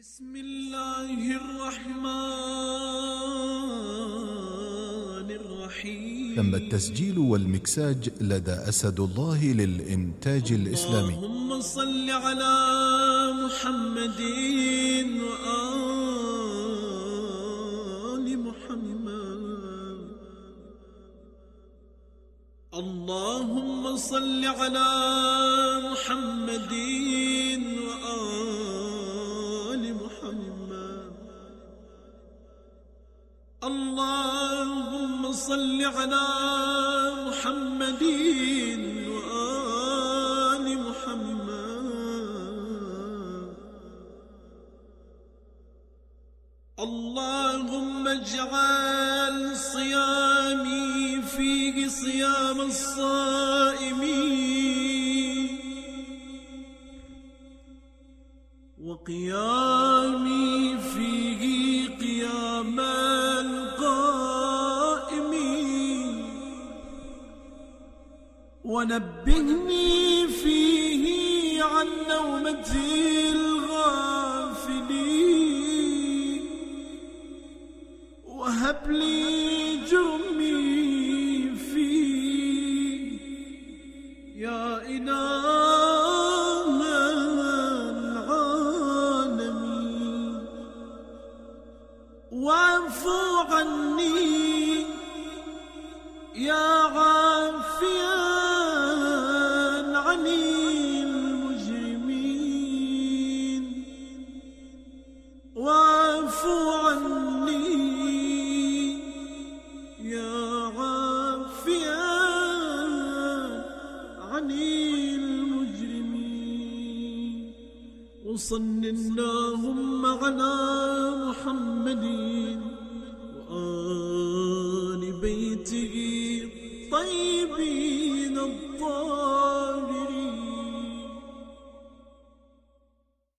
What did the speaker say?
بسم الله الرحمن الرحيم. تم التسجيل والمكساج لدى أسد الله للإنتاج الإسلامي. اللهم صل على محمد وآل محمد. اللهم صل على محمد اللهم صل على محمد وآل محمد. اللهم اجعل صيامي فيه صيام الصائمين وقيامي فيه قيام ونبهني فيه عن نومة الغافلين وهب لي جرمي فيه. يا إله العالمين. واعفو عني يا عافيا عن وصل اللهم على محمد وآل بيته الطيبين الطاهرين.